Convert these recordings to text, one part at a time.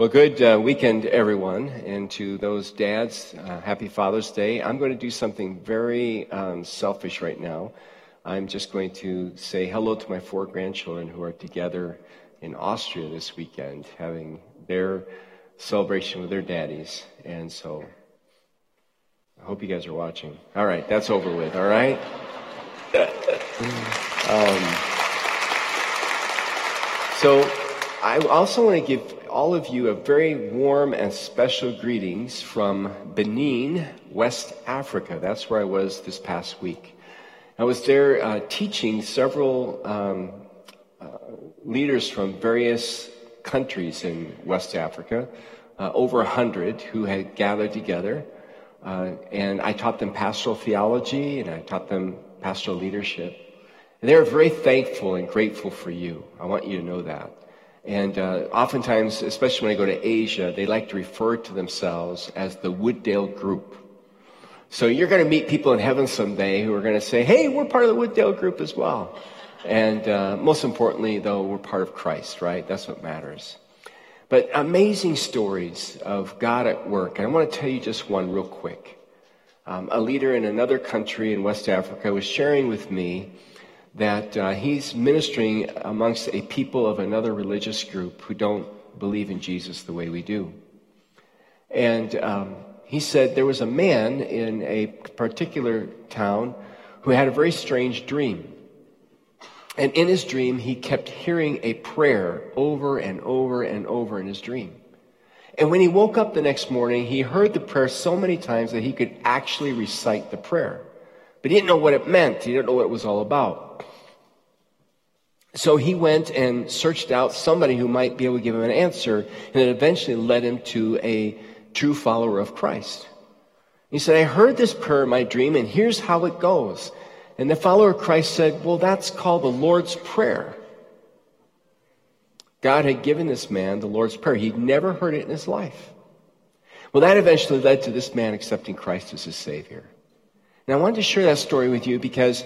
Well, good uh, weekend, everyone. And to those dads, uh, happy Father's Day. I'm going to do something very um, selfish right now. I'm just going to say hello to my four grandchildren who are together in Austria this weekend, having their celebration with their daddies. And so I hope you guys are watching. All right, that's over with, all right? um, so I also want to give all of you a very warm and special greetings from Benin, West Africa. That's where I was this past week. I was there uh, teaching several um, uh, leaders from various countries in West Africa, uh, over a hundred who had gathered together. Uh, and I taught them pastoral theology and I taught them pastoral leadership. And they were very thankful and grateful for you. I want you to know that. And uh, oftentimes, especially when I go to Asia, they like to refer to themselves as the Wooddale Group. So you're going to meet people in heaven someday who are going to say, hey, we're part of the Wooddale Group as well. And uh, most importantly, though, we're part of Christ, right? That's what matters. But amazing stories of God at work. And I want to tell you just one real quick. Um, a leader in another country in West Africa was sharing with me that uh, he's ministering amongst a people of another religious group who don't believe in Jesus the way we do. And um, he said there was a man in a particular town who had a very strange dream. And in his dream, he kept hearing a prayer over and over and over in his dream. And when he woke up the next morning, he heard the prayer so many times that he could actually recite the prayer. But he didn't know what it meant. He didn't know what it was all about. So he went and searched out somebody who might be able to give him an answer, and it eventually led him to a true follower of Christ. He said, I heard this prayer in my dream, and here's how it goes. And the follower of Christ said, Well, that's called the Lord's Prayer. God had given this man the Lord's Prayer. He'd never heard it in his life. Well, that eventually led to this man accepting Christ as his Savior. And I wanted to share that story with you because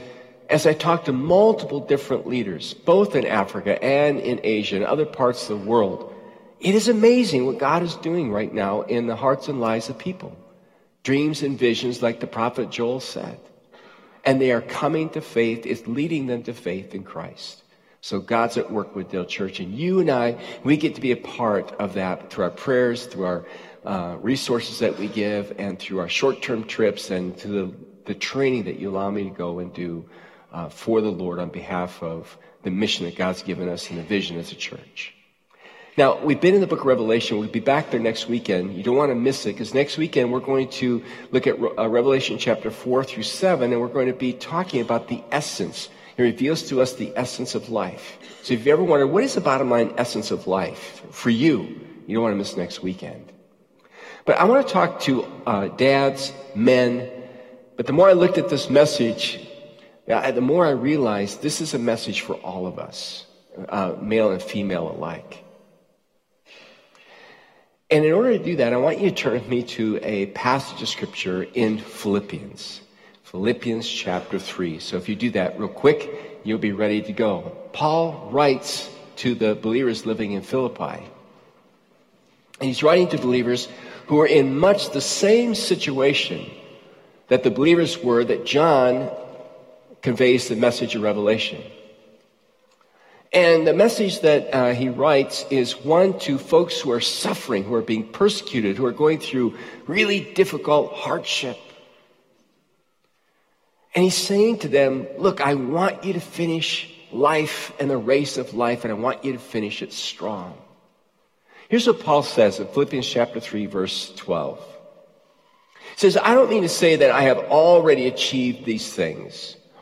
as I talked to multiple different leaders, both in Africa and in Asia and other parts of the world, it is amazing what God is doing right now in the hearts and lives of people. Dreams and visions, like the prophet Joel said. And they are coming to faith, it's leading them to faith in Christ. So God's at work Wooddale Church, and you and I, we get to be a part of that through our prayers, through our uh, resources that we give, and through our short-term trips, and to the, the training that you allow me to go and do uh, for the Lord on behalf of the mission that God's given us and the vision as a church. Now, we've been in the book of Revelation. We'll be back there next weekend. You don't want to miss it because next weekend we're going to look at uh, Revelation chapter 4 through 7 and we're going to be talking about the essence. It reveals to us the essence of life. So if you ever wonder, what is the bottom line essence of life for you? You don't want to miss next weekend. But I want to talk to uh, dads, men, but the more I looked at this message, yeah, the more I realize this is a message for all of us, uh, male and female alike. And in order to do that, I want you to turn with me to a passage of scripture in Philippians. Philippians chapter 3. So if you do that real quick, you'll be ready to go. Paul writes to the believers living in Philippi. And he's writing to believers who are in much the same situation that the believers were that John conveys the message of Revelation. And the message that uh, he writes is one to folks who are suffering, who are being persecuted, who are going through really difficult hardship. And he's saying to them, Look, I want you to finish life and the race of life, and I want you to finish it strong. Here's what Paul says in Philippians chapter 3, verse 12. He says, I don't mean to say that I have already achieved these things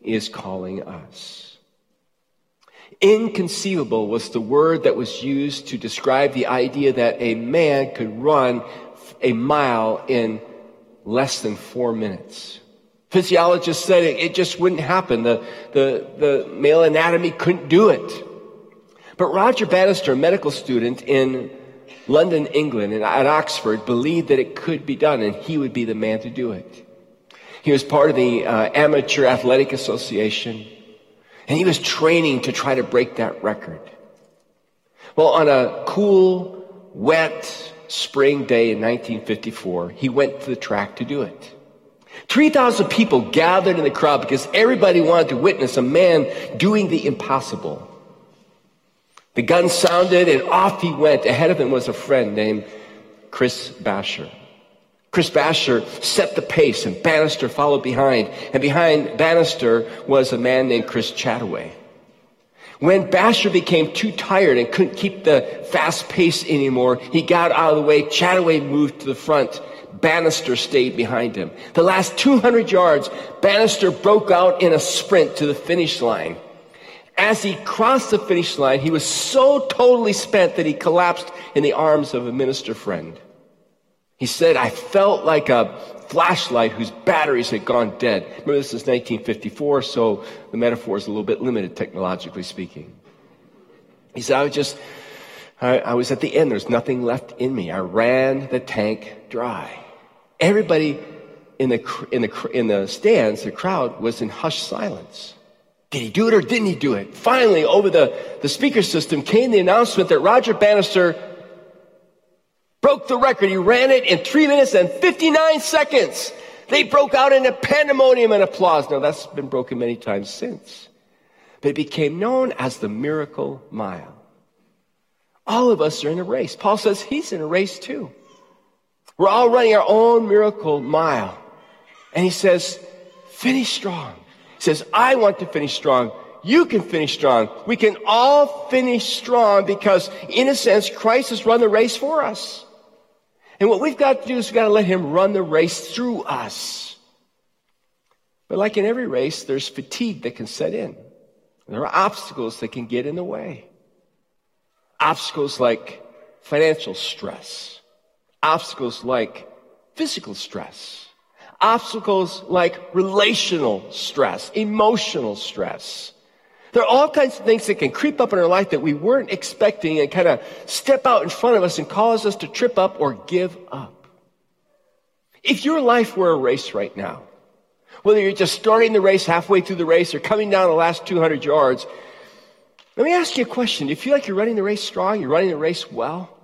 is calling us. Inconceivable was the word that was used to describe the idea that a man could run a mile in less than four minutes. Physiologists said it, it just wouldn't happen. The, the, the male anatomy couldn't do it. But Roger Bannister, a medical student in London, England, and at Oxford, believed that it could be done and he would be the man to do it. He was part of the uh, Amateur Athletic Association and he was training to try to break that record. Well, on a cool, wet spring day in 1954, he went to the track to do it. 3,000 people gathered in the crowd because everybody wanted to witness a man doing the impossible. The gun sounded and off he went. Ahead of him was a friend named Chris Brasher. Chris Brasher set the pace and Bannister followed behind. And behind Bannister was a man named Chris Chataway. When Brasher became too tired and couldn't keep the fast pace anymore, he got out of the way. Chataway moved to the front. Bannister stayed behind him. The last 200 yards, Bannister broke out in a sprint to the finish line. As he crossed the finish line, he was so totally spent that he collapsed in the arms of a minister friend. He said, I felt like a flashlight whose batteries had gone dead. Remember, this is 1954, so the metaphor is a little bit limited, technologically speaking. He said, I was just, I, I was at the end. There's nothing left in me. I ran the tank dry. Everybody in the, in the, in the stands, the crowd was in hushed silence. Did he do it or didn't he do it? Finally, over the, the speaker system came the announcement that Roger Bannister broke the record. He ran it in three minutes and 59 seconds. They broke out into pandemonium and applause. Now that's been broken many times since. But it became known as the miracle mile. All of us are in a race. Paul says he's in a race too. We're all running our own miracle mile. And he says, finish strong. He says, I want to finish strong. You can finish strong. We can all finish strong because, in a sense, Christ has run the race for us. And what we've got to do is we've got to let him run the race through us. But like in every race, there's fatigue that can set in. There are obstacles that can get in the way. Obstacles like financial stress. Obstacles like physical stress. Obstacles like relational stress, emotional stress. There are all kinds of things that can creep up in our life that we weren't expecting and kind of step out in front of us and cause us to trip up or give up. If your life were a race right now, whether you're just starting the race halfway through the race or coming down the last 200 yards, let me ask you a question. Do you feel like you're running the race strong? You're running the race well?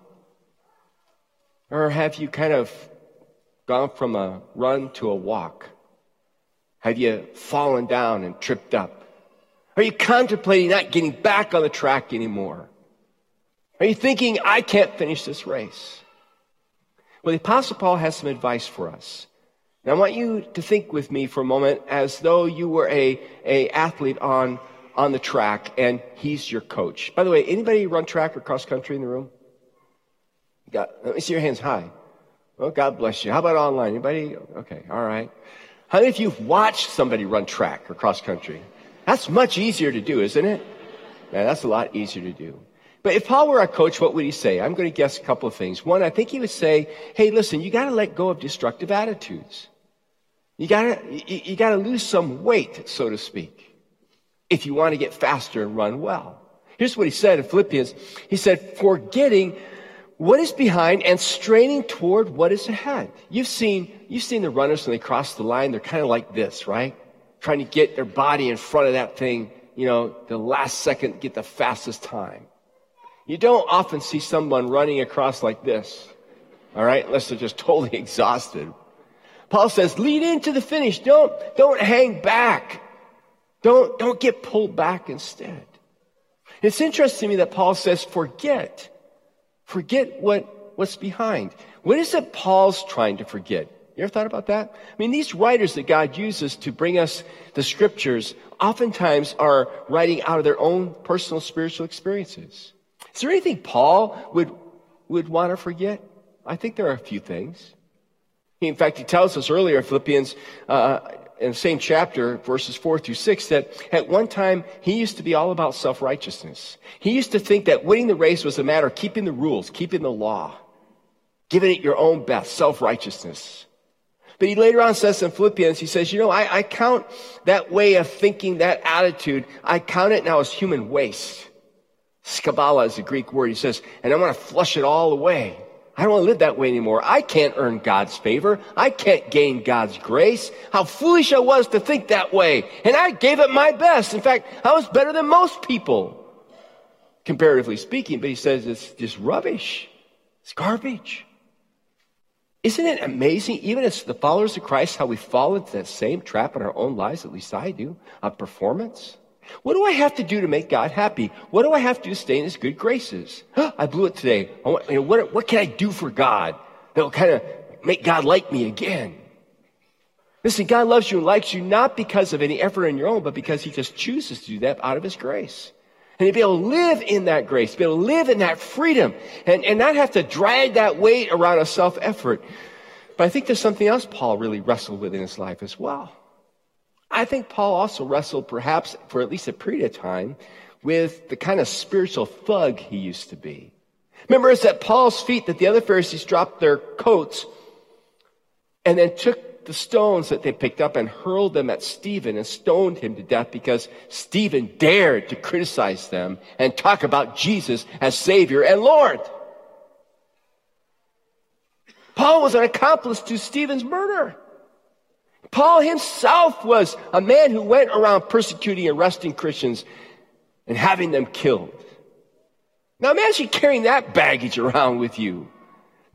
Or have you kind of gone from a run to a walk? Have you fallen down and tripped up? Are you contemplating not getting back on the track anymore? Are you thinking, I can't finish this race? Well, the Apostle Paul has some advice for us. And I want you to think with me for a moment as though you were a, a athlete on on the track and he's your coach. By the way, anybody run track or cross country in the room? Let me see your hands high. Well, God bless you. How about online? Anybody? Okay, all right. How many of you have watched somebody run track or cross country? That's much easier to do, isn't it? Yeah, that's a lot easier to do. But if Paul were our coach, what would he say? I'm going to guess a couple of things. One, I think he would say, hey, listen, you got to let go of destructive attitudes. You got to, you, you got to lose some weight, so to speak if you want to get faster and run well. Here's what he said in Philippians. He said, forgetting what is behind and straining toward what is ahead. You've seen, you've seen the runners when they cross the line, they're kind of like this, right? Trying to get their body in front of that thing, you know, the last second, get the fastest time. You don't often see someone running across like this, all right, unless they're just totally exhausted. Paul says, lead into the finish. Don't, don't hang back. Don't, don't get pulled back instead. It's interesting to me that Paul says, forget. Forget what, what's behind. What is it Paul's trying to forget? You ever thought about that? I mean, these writers that God uses to bring us the scriptures oftentimes are writing out of their own personal spiritual experiences. Is there anything Paul would, would want to forget? I think there are a few things. He, In fact, he tells us earlier in Philippians, uh, in the same chapter, verses 4 through 6, that at one time he used to be all about self righteousness. He used to think that winning the race was a matter of keeping the rules, keeping the law, giving it your own best, self righteousness. But he later on says in Philippians, he says, you know, I, I count that way of thinking, that attitude, I count it now as human waste. Skubala is a Greek word. He says, and I want to flush it all away. I don't want to live that way anymore. I can't earn God's favor. I can't gain God's grace. How foolish I was to think that way. And I gave it my best. In fact, I was better than most people, comparatively speaking. But he says it's just rubbish. It's garbage. Isn't it amazing, even as the followers of Christ, how we fall into that same trap in our own lives, at least I do, of performance? What do I have to do to make God happy? What do I have to do to stay in His good graces? I blew it today. Want, you know, what, what can I do for God that will kind of make God like me again? Listen, God loves you and likes you not because of any effort on your own, but because He just chooses to do that out of His grace. And to be able to live in that grace, be able to live in that freedom, and, and not have to drag that weight around a self effort. But I think there's something else Paul really wrestled with in his life as well. I think Paul also wrestled, perhaps for at least a period of time, with the kind of spiritual thug he used to be. Remember, it's at Paul's feet that the other Pharisees dropped their coats and then took the stones that they picked up and hurled them at Stephen and stoned him to death because Stephen dared to criticize them and talk about Jesus as Savior and Lord. Paul was an accomplice to Stephen's murder. Paul himself was a man who went around persecuting and arresting Christians and having them killed. Now imagine carrying that baggage around with you.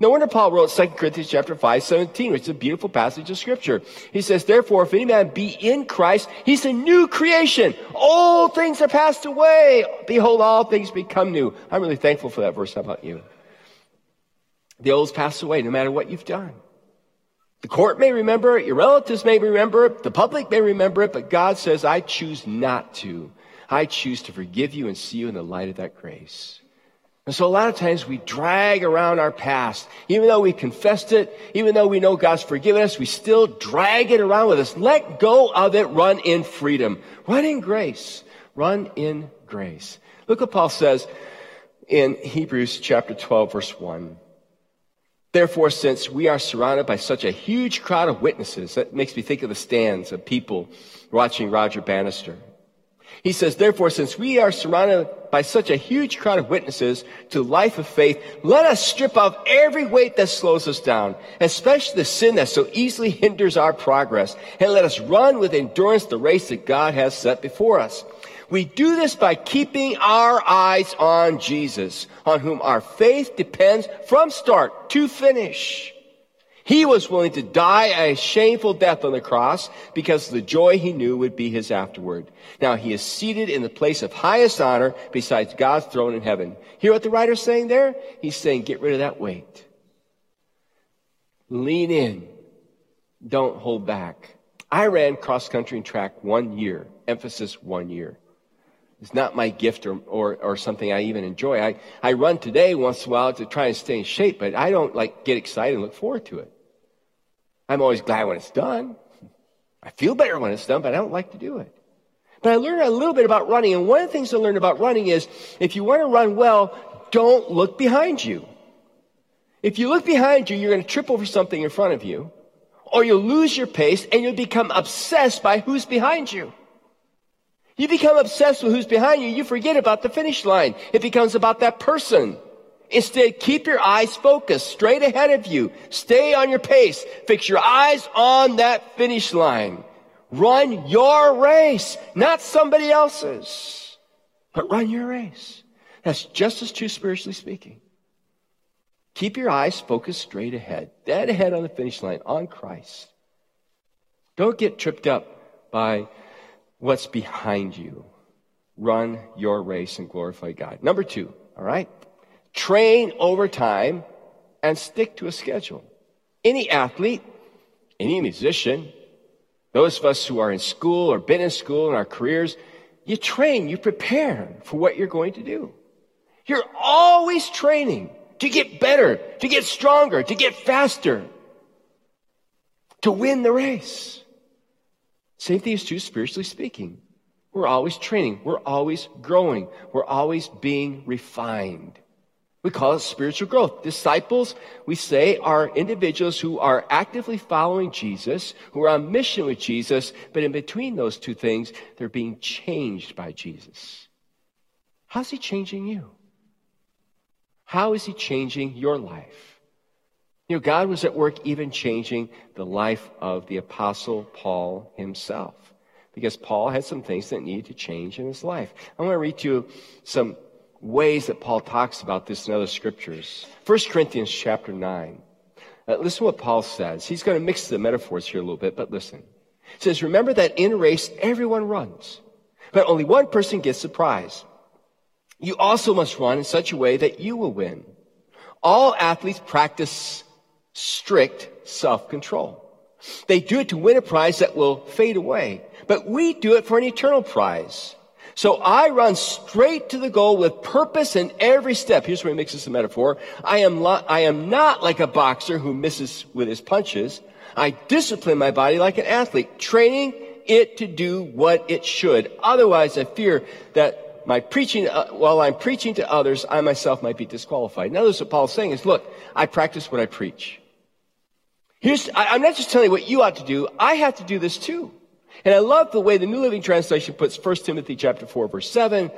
No wonder Paul wrote 2 Corinthians chapter 5, 17, which is a beautiful passage of scripture. He says, therefore, if any man be in Christ, he's a new creation. All things are passed away. Behold, all things become new. I'm really thankful for that verse. How about you? The old's passed away no matter what you've done. The court may remember it, your relatives may remember it, the public may remember it, but God says, I choose not to. I choose to forgive you and see you in the light of that grace. And so a lot of times we drag around our past. Even though we confessed it, even though we know God's forgiven us, we still drag it around with us. Let go of it. Run in freedom. Run in grace. Run in grace. Look what Paul says in Hebrews chapter 12 verse 1. Therefore, since we are surrounded by such a huge crowd of witnesses, that makes me think of the stands of people watching Roger Bannister. He says, therefore, since we are surrounded by such a huge crowd of witnesses to life of faith, let us strip off every weight that slows us down, especially the sin that so easily hinders our progress, and let us run with endurance the race that God has set before us. We do this by keeping our eyes on Jesus, on whom our faith depends from start to finish. He was willing to die a shameful death on the cross because the joy he knew would be his afterward. Now he is seated in the place of highest honor besides God's throne in heaven. Hear what the writer's saying there? He's saying, get rid of that weight. Lean in. Don't hold back. I ran cross country and track one year, emphasis one year. It's not my gift or, or, or something I even enjoy. I, I run today once in a while to try and stay in shape, but I don't like get excited and look forward to it. I'm always glad when it's done. I feel better when it's done, but I don't like to do it. But I learned a little bit about running, and one of the things I learned about running is if you want to run well, don't look behind you. If you look behind you, you're going to trip over something in front of you, or you'll lose your pace and you'll become obsessed by who's behind you. You become obsessed with who's behind you. You forget about the finish line. It becomes about that person. Instead, keep your eyes focused straight ahead of you. Stay on your pace. Fix your eyes on that finish line. Run your race, not somebody else's, but run your race. That's just as true spiritually speaking. Keep your eyes focused straight ahead, dead ahead on the finish line, on Christ. Don't get tripped up by what's behind you. Run your race and glorify God. Number two, all right? Train over time and stick to a schedule. Any athlete, any musician, those of us who are in school or been in school in our careers, you train, you prepare for what you're going to do. You're always training to get better, to get stronger, to get faster. to win the race. Same thing is true spiritually speaking. We're always training. We're always growing. We're always being refined. We call it spiritual growth. Disciples, we say, are individuals who are actively following Jesus, who are on mission with Jesus, but in between those two things, they're being changed by Jesus. How's he changing you? How is he changing your life? You know, God was at work even changing the life of the apostle Paul himself. Because Paul had some things that needed to change in his life. I want to read to you some ways that Paul talks about this in other scriptures. 1 Corinthians chapter 9. Uh, listen to what Paul says. He's going to mix the metaphors here a little bit, but listen. He says, Remember that in a race, everyone runs, but only one person gets the prize. You also must run in such a way that you will win. All athletes practice strict self-control. They do it to win a prize that will fade away, but we do it for an eternal prize. So I run straight to the goal with purpose in every step. Here's where he makes this a metaphor. I am, lo- I am not like a boxer who misses with his punches. I discipline my body like an athlete, training it to do what it should. Otherwise, I fear that my preaching, uh, while I'm preaching to others, I myself might be disqualified. Notice what Paul's saying is, look, I practice what I preach. Here's, I, I'm not just telling you what you ought to do. I have to do this too. And I love the way the New Living Translation puts 1 Timothy chapter 4 verse 7.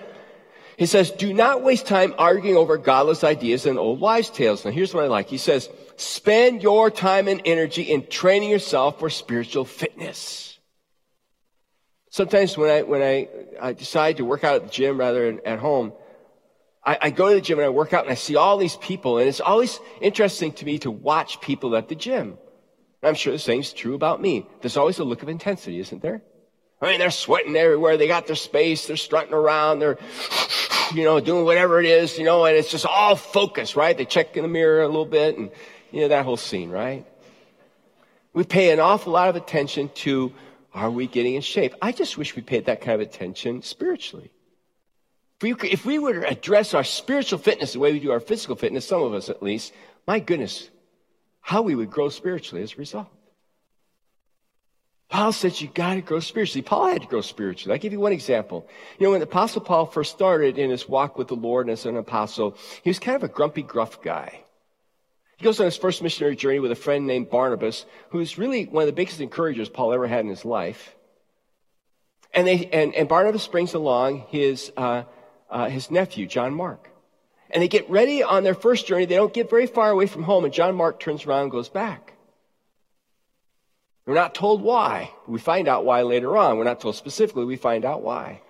He says, do not waste time arguing over godless ideas and old wives' tales. Now here's what I like. He says, spend your time and energy in training yourself for spiritual fitness. Sometimes when I, when I, I decide to work out at the gym rather than at home, I, I go to the gym and I work out and I see all these people and it's always interesting to me to watch people at the gym. I'm sure the same's true about me. There's always a look of intensity, isn't there? I mean, they're sweating everywhere. They got their space. They're strutting around. They're, you know, doing whatever it is, you know, and it's just all focus, right? They check in the mirror a little bit and, you know, that whole scene, right? We pay an awful lot of attention to are we getting in shape? I just wish we paid that kind of attention spiritually. If we, if we were to address our spiritual fitness the way we do our physical fitness, some of us at least, my goodness, how we would grow spiritually as a result. Paul said you got to grow spiritually. Paul had to grow spiritually. I'll give you one example. You know, when the apostle Paul first started in his walk with the Lord as an apostle, he was kind of a grumpy, gruff guy. He goes on his first missionary journey with a friend named Barnabas, who's really one of the biggest encouragers Paul ever had in his life. And they, and, and Barnabas brings along his, uh, uh, his nephew, John Mark. And they get ready on their first journey. They don't get very far away from home, and John Mark turns around and goes back. We're not told why. We find out why later on. We're not told specifically. We find out why.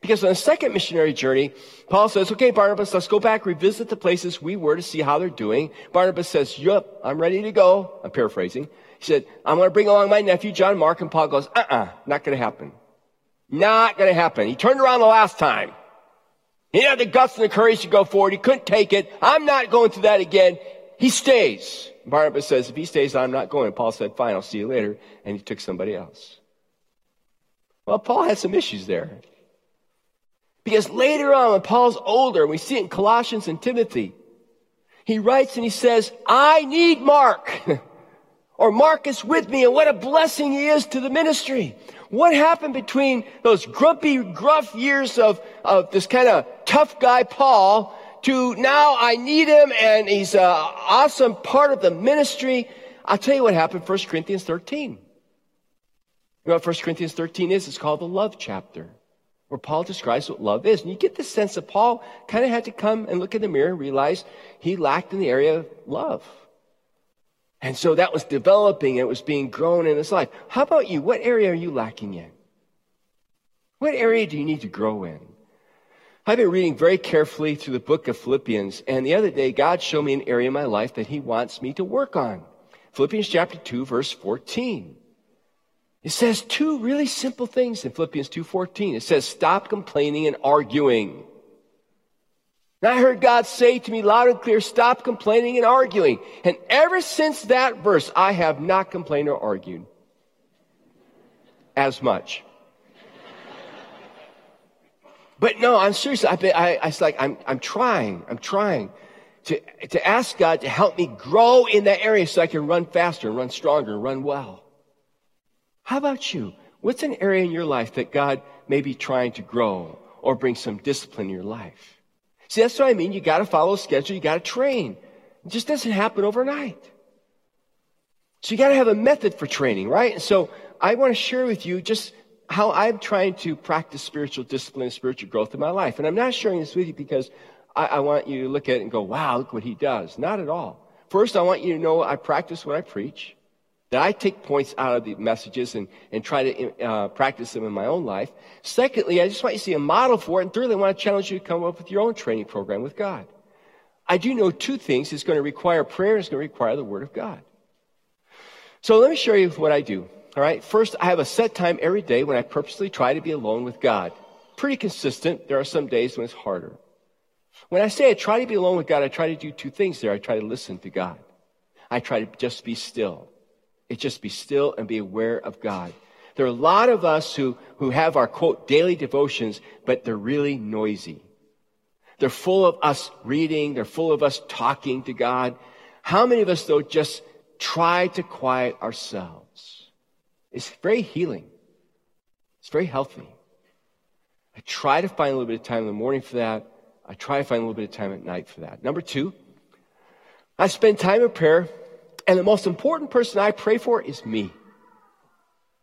Because on the second missionary journey, Paul says, okay, Barnabas, let's go back, revisit the places we were to see how they're doing. Barnabas says, yup, I'm ready to go. I'm paraphrasing. He said, I'm going to bring along my nephew, John Mark. And Paul goes, uh-uh, not going to happen. Not going to happen. He turned around the last time. He had the guts and the courage to go forward. He couldn't take it. I'm not going through that again. He stays. Barnabas says, if he stays, I'm not going. Paul said, fine, I'll see you later. And he took somebody else. Well, Paul had some issues there. Because later on, when Paul's older, we see it in Colossians and Timothy, he writes and he says, I need Mark. or Mark is with me, and what a blessing he is to the ministry. What happened between those grumpy, gruff years of, of this kind of tough guy, Paul, to now I need him and he's an awesome part of the ministry? I'll tell you what happened 1 Corinthians 13. You know what 1 Corinthians 13 is? It's called the love chapter, where Paul describes what love is. And you get the sense that Paul kind of had to come and look in the mirror and realize he lacked in the area of love. And so that was developing, it was being grown in his life. How about you? What area are you lacking in? What area do you need to grow in? I've been reading very carefully through the book of Philippians, and the other day God showed me an area in my life that He wants me to work on. Philippians chapter 2, verse 14. It says two really simple things in Philippians 2:14. It says, stop complaining and arguing. And I heard God say to me loud and clear, stop complaining and arguing. And ever since that verse, I have not complained or argued as much. But no, I'm serious. Been, I, I, like, I'm, I'm trying, I'm trying to, to ask God to help me grow in that area so I can run faster, run stronger, run well. How about you? What's an area in your life that God may be trying to grow or bring some discipline in your life? See, that's what I mean. You got to follow a schedule. You got to train. It just doesn't happen overnight. So you got to have a method for training, right? And so I want to share with you just how I'm trying to practice spiritual discipline and spiritual growth in my life. And I'm not sharing this with you because I, I want you to look at it and go, wow, look what he does. Not at all. First, I want you to know I practice what I preach, that I take points out of the messages and, and try to uh, practice them in my own life. Secondly, I just want you to see a model for it. And thirdly, I want to challenge you to come up with your own training program with God. I do know two things. It's going to require prayer and it's going to require the Word of God. So let me show you what I do. All right. First, I have a set time every day when I purposely try to be alone with God. Pretty consistent. There are some days when it's harder. When I say I try to be alone with God, I try to do two things there. I try to listen to God. I try to just be still. It just be still and be aware of God. There are a lot of us who, who have our quote daily devotions, but they're really noisy. They're full of us reading. They're full of us talking to God. How many of us though just try to quiet ourselves? It's very healing. It's very healthy. I try to find a little bit of time in the morning for that. I try to find a little bit of time at night for that. Number two, I spend time in prayer, and the most important person I pray for is me.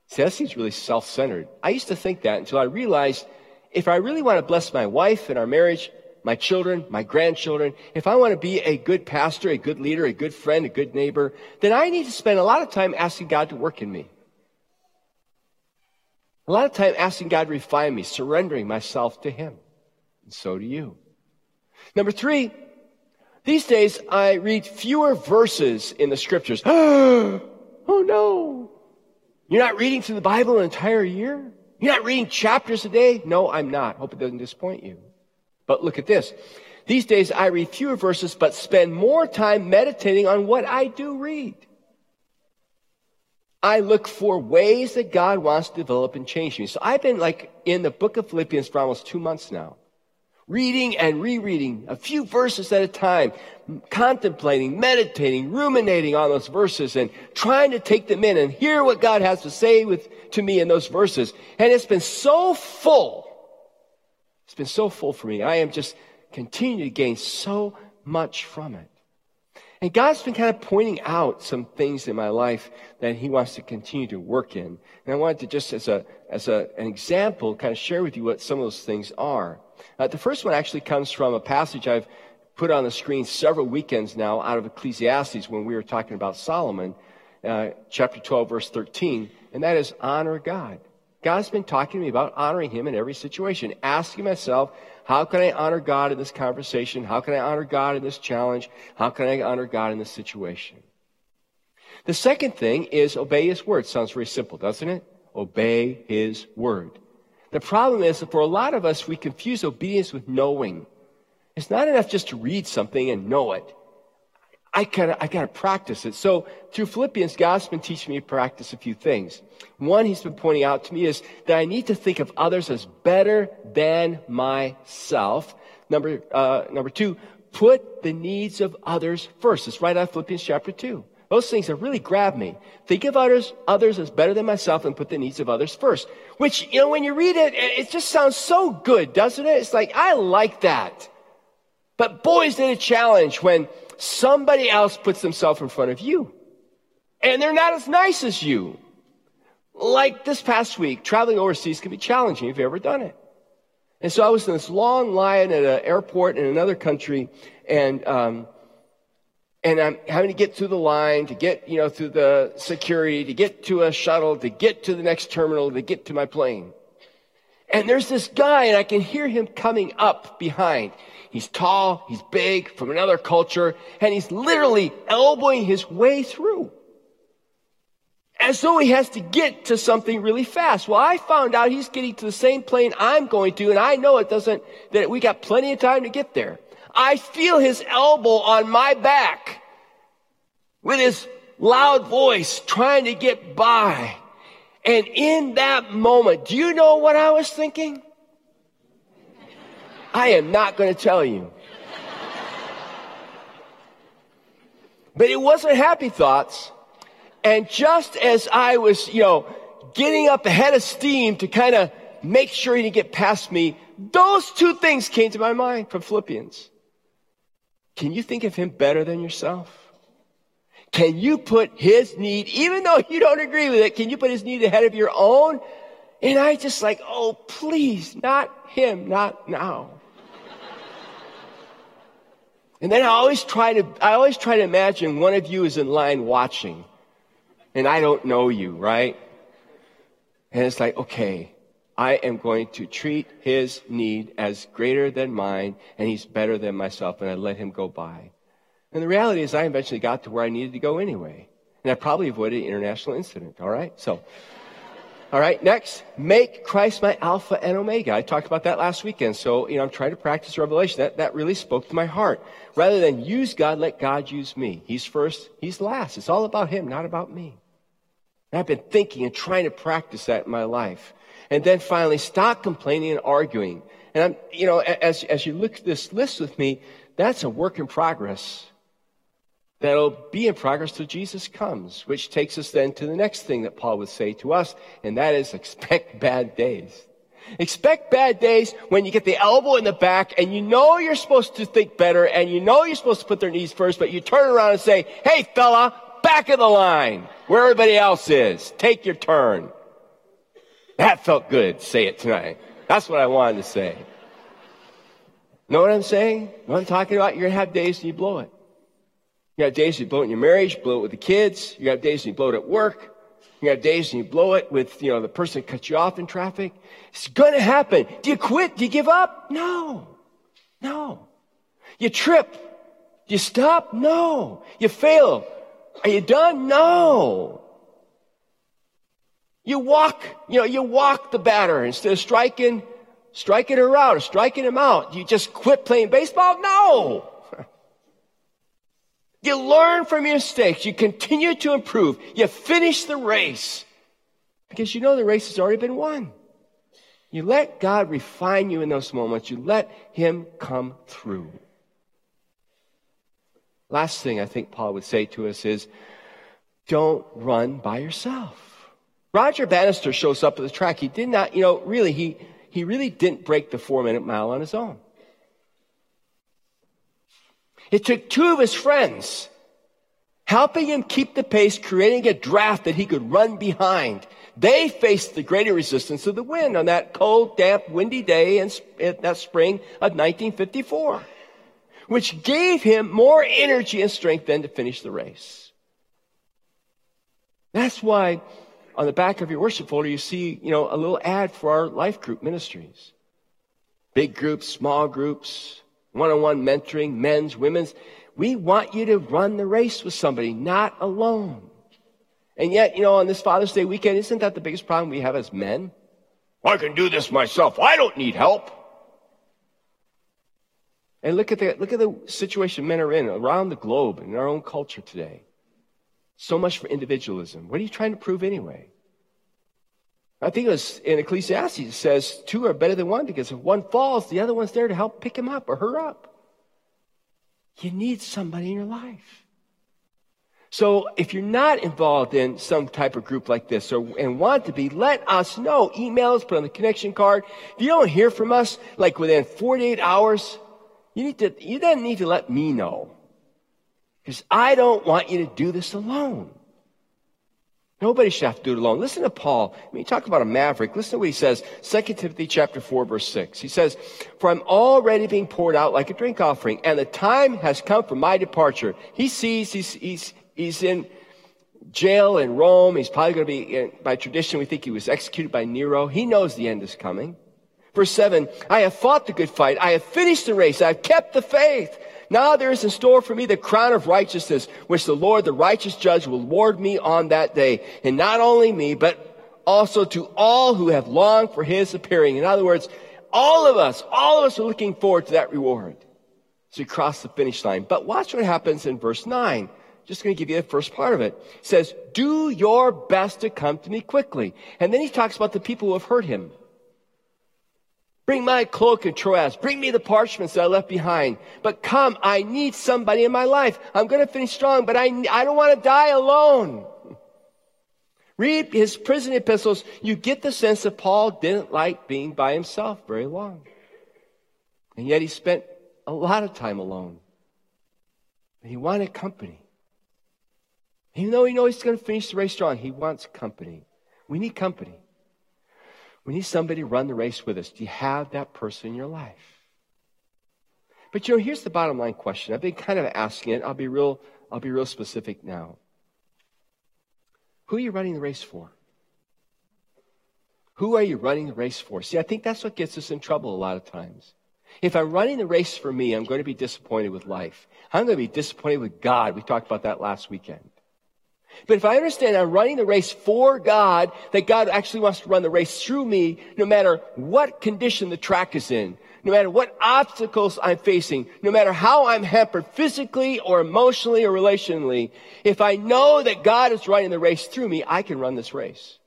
See, that seems really self centered. I used to think that until I realized if I really want to bless my wife and our marriage, my children, my grandchildren, if I want to be a good pastor, a good leader, a good friend, a good neighbor, then I need to spend a lot of time asking God to work in me. A lot of time asking God to refine me, surrendering myself to Him. And so do you. Number three, these days I read fewer verses in the scriptures. oh no. You're not reading through the Bible an entire year? You're not reading chapters a day? No, I'm not. Hope it doesn't disappoint you. But look at this. These days I read fewer verses, but spend more time meditating on what I do read. I look for ways that God wants to develop and change me. So I've been like in the book of Philippians for almost two months now reading and rereading a few verses at a time, contemplating, meditating, ruminating on those verses and trying to take them in and hear what God has to say with, to me in those verses. And it's been so full. It's been so full for me. I am just continuing to gain so much from it. And God's been kind of pointing out some things in my life that He wants to continue to work in. And I wanted to just as a, as a, an example, kind of share with you what some of those things are. Uh, the first one actually comes from a passage I've put on the screen several weekends now out of Ecclesiastes when we were talking about Solomon, uh, chapter 12, verse 13, and that is honor God. God's been talking to me about honoring Him in every situation, asking myself, how can I honor God in this conversation? How can I honor God in this challenge? How can I honor God in this situation? The second thing is obey His word. Sounds very simple, doesn't it? Obey His word. The problem is that for a lot of us, we confuse obedience with knowing. It's not enough just to read something and know it. I gotta, I gotta practice it. So through Philippians, God's been teaching me to practice a few things. One He's been pointing out to me is that I need to think of others as better than myself. Number, uh, number two, put the needs of others first. It's right out of Philippians chapter two. Those things have really grabbed me. Think of others, others as better than myself and put the needs of others first. Which, you know, when you read it, it just sounds so good, doesn't it? It's like, I like that. But boy, is it a challenge when somebody else puts themselves in front of you. And they're not as nice as you. Like this past week, traveling overseas can be challenging if you've ever done it. And so I was in this long line at an airport in another country, and um, and I'm having to get through the line, to get, you know, through the security, to get to a shuttle, to get to the next terminal, to get to my plane. And there's this guy, and I can hear him coming up behind. He's tall, he's big, from another culture, and he's literally elbowing his way through. As though he has to get to something really fast. Well, I found out he's getting to the same plane I'm going to, and I know it doesn't, that we got plenty of time to get there. I feel his elbow on my back with his loud voice trying to get by. And in that moment, do you know what I was thinking? I am not going to tell you. But it wasn't happy thoughts. And just as I was, you know, getting up ahead of steam to kind of make sure he didn't get past me. Those two things came to my mind from Philippians. Can you think of him better than yourself? Can you put his need, even though you don't agree with it, can you put his need ahead of your own? And I just like, oh, please, not him, not now. and then I always try to, I always try to imagine one of you is in line watching and I don't know you, right? And it's like, okay, I am going to treat his need as greater than mine, and he's better than myself, and I let him go by. And the reality is, I eventually got to where I needed to go anyway. And I probably avoided an international incident, all right? So, all right, next, make Christ my Alpha and Omega. I talked about that last weekend. So, you know, I'm trying to practice Revelation. That, that really spoke to my heart. Rather than use God, let God use me. He's first, He's last. It's all about Him, not about me. And I've been thinking and trying to practice that in my life. And then finally, stop complaining and arguing. And I'm, you know, as, as you look at this list with me, that's a work in progress. That'll be in progress till Jesus comes, which takes us then to the next thing that Paul would say to us, and that is expect bad days. Expect bad days when you get the elbow in the back and you know you're supposed to think better and you know you're supposed to put their needs first, but you turn around and say, hey fella, back of the line where everybody else is. Take your turn. That felt good. Say it tonight. That's what I wanted to say. Know what I'm saying? What I'm talking about? You're going to have days and you blow it. You have days you blow it in your marriage, blow it with the kids. You have days and you blow it at work. You have days and you blow it with, you know, the person that cuts you off in traffic. It's going to happen. Do you quit? Do you give up? No. No. You trip. Do you stop? No. You fail. Are you done? No. You walk, you know, you walk the batter instead of striking, striking her out or striking him out. You just quit playing baseball? No. You learn from your mistakes. You continue to improve. You finish the race because you know the race has already been won. You let God refine you in those moments. You let Him come through. Last thing I think Paul would say to us is don't run by yourself. Roger Bannister shows up at the track. He did not, you know, really, he, he really didn't break the four minute mile on his own. It took two of his friends helping him keep the pace, creating a draft that he could run behind. They faced the greater resistance of the wind on that cold, damp, windy day in, in that spring of 1954 which gave him more energy and strength than to finish the race. That's why on the back of your worship folder you see, you know, a little ad for our life group ministries. Big groups, small groups, one-on-one mentoring, men's, women's. We want you to run the race with somebody, not alone. And yet, you know, on this Father's Day weekend, isn't that the biggest problem we have as men? I can do this myself. I don't need help. And look at the, look at the situation men are in around the globe in our own culture today. So much for individualism. What are you trying to prove anyway? I think it was in Ecclesiastes, it says two are better than one because if one falls, the other one's there to help pick him up or her up. You need somebody in your life. So if you're not involved in some type of group like this or and want to be, let us know. Email us, put on the connection card. If you don't hear from us like within 48 hours, you need to, you then need to let me know. Because I don't want you to do this alone. Nobody should have to do it alone. Listen to Paul. I mean, talk about a maverick. Listen to what he says. 2 Timothy chapter 4, verse 6. He says, For I'm already being poured out like a drink offering, and the time has come for my departure. He sees he's, he's, he's in jail in Rome. He's probably going to be, by tradition, we think he was executed by Nero. He knows the end is coming. Verse 7, I have fought the good fight. I have finished the race. I have kept the faith. Now there is in store for me the crown of righteousness, which the Lord, the righteous judge, will award me on that day. And not only me, but also to all who have longed for his appearing. In other words, all of us, all of us are looking forward to that reward. So we cross the finish line. But watch what happens in verse 9. Just going to give you the first part of it. it says, do your best to come to me quickly. And then he talks about the people who have hurt him. Bring my cloak and Troas. Bring me the parchments that I left behind. But come, I need somebody in my life. I'm going to finish strong, but I, I don't want to die alone. Read his prison epistles, you get the sense that Paul didn't like being by himself very long. And yet he spent a lot of time alone. He wanted company. Even though he knows he's going to finish the race strong, he wants company. We need company. We need somebody to run the race with us. Do you have that person in your life? But you know, here's the bottom line question. I've been kind of asking it. I'll be real, I'll be real specific now. Who are you running the race for? Who are you running the race for? See, I think that's what gets us in trouble a lot of times. If I'm running the race for me, I'm going to be disappointed with life. I'm going to be disappointed with God. We talked about that last weekend. But if I understand I'm running the race for God, that God actually wants to run the race through me, no matter what condition the track is in, no matter what obstacles I'm facing, no matter how I'm hampered physically or emotionally or relationally, if I know that God is running the race through me, I can run this race.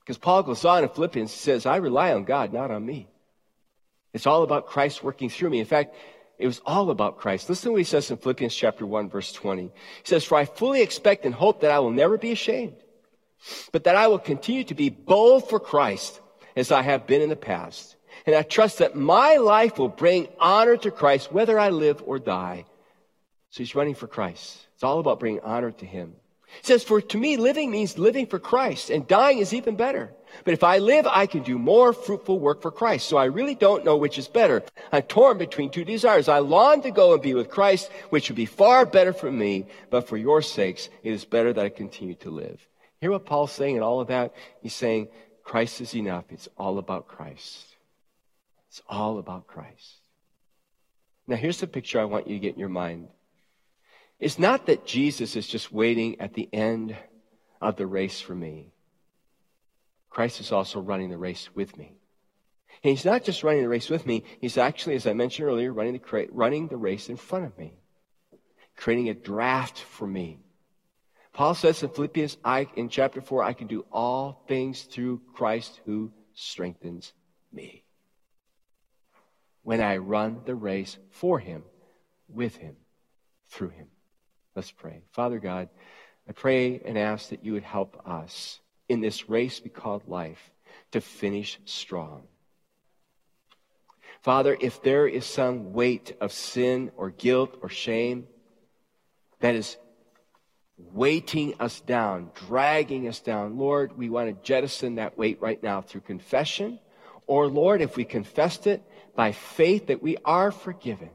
Because Paul goes on in Philippians, he says, I rely on God, not on me. It's all about Christ working through me. In fact, it was all about Christ. Listen to what he says in Philippians chapter 1, verse 20. He says, For I fully expect and hope that I will never be ashamed, but that I will continue to be bold for Christ as I have been in the past. And I trust that my life will bring honor to Christ whether I live or die. So he's running for Christ. It's all about bringing honor to him. He says, For to me, living means living for Christ, and dying is even better. But if I live, I can do more fruitful work for Christ. So I really don't know which is better. I'm torn between two desires. I long to go and be with Christ, which would be far better for me, but for your sakes, it is better that I continue to live. Hear what Paul's saying in all of that? He's saying, Christ is enough. It's all about Christ. It's all about Christ. Now, here's the picture I want you to get in your mind. It's not that Jesus is just waiting at the end of the race for me. Christ is also running the race with me. And he's not just running the race with me, he's actually, as I mentioned earlier, running the, running the race in front of me, creating a draft for me. Paul says in Philippians I, in chapter 4, I can do all things through Christ who strengthens me when I run the race for him, with him, through him. Let's pray. Father God, I pray and ask that you would help us in this race we call life to finish strong. Father, if there is some weight of sin or guilt or shame that is weighting us down, dragging us down, Lord, we want to jettison that weight right now through confession. Or, Lord, if we confessed it, by faith that we are forgiven.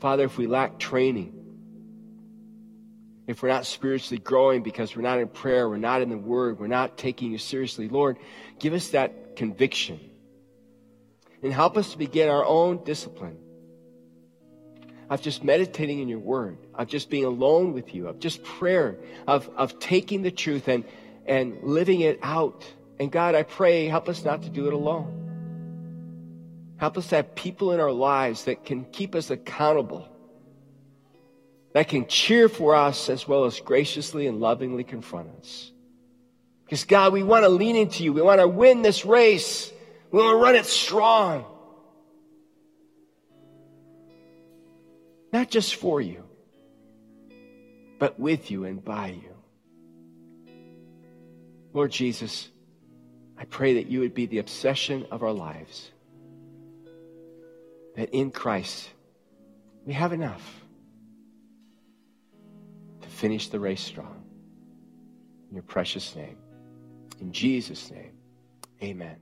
Father, if we lack training, if we're not spiritually growing because we're not in prayer, we're not in the Word, we're not taking you seriously, Lord, give us that conviction. And help us to begin our own discipline of just meditating in your Word, of just being alone with you, of just prayer, of, of taking the truth and, and living it out and God, I pray, help us not to do it alone. Help us to have people in our lives that can keep us accountable, that can cheer for us as well as graciously and lovingly confront us. Because, God, we want to lean into you. We want to win this race. We want to run it strong. Not just for you, but with you and by you. Lord Jesus, I pray that you would be the obsession of our lives. That in Christ, we have enough finish the race strong. In your precious name. In Jesus' name, amen.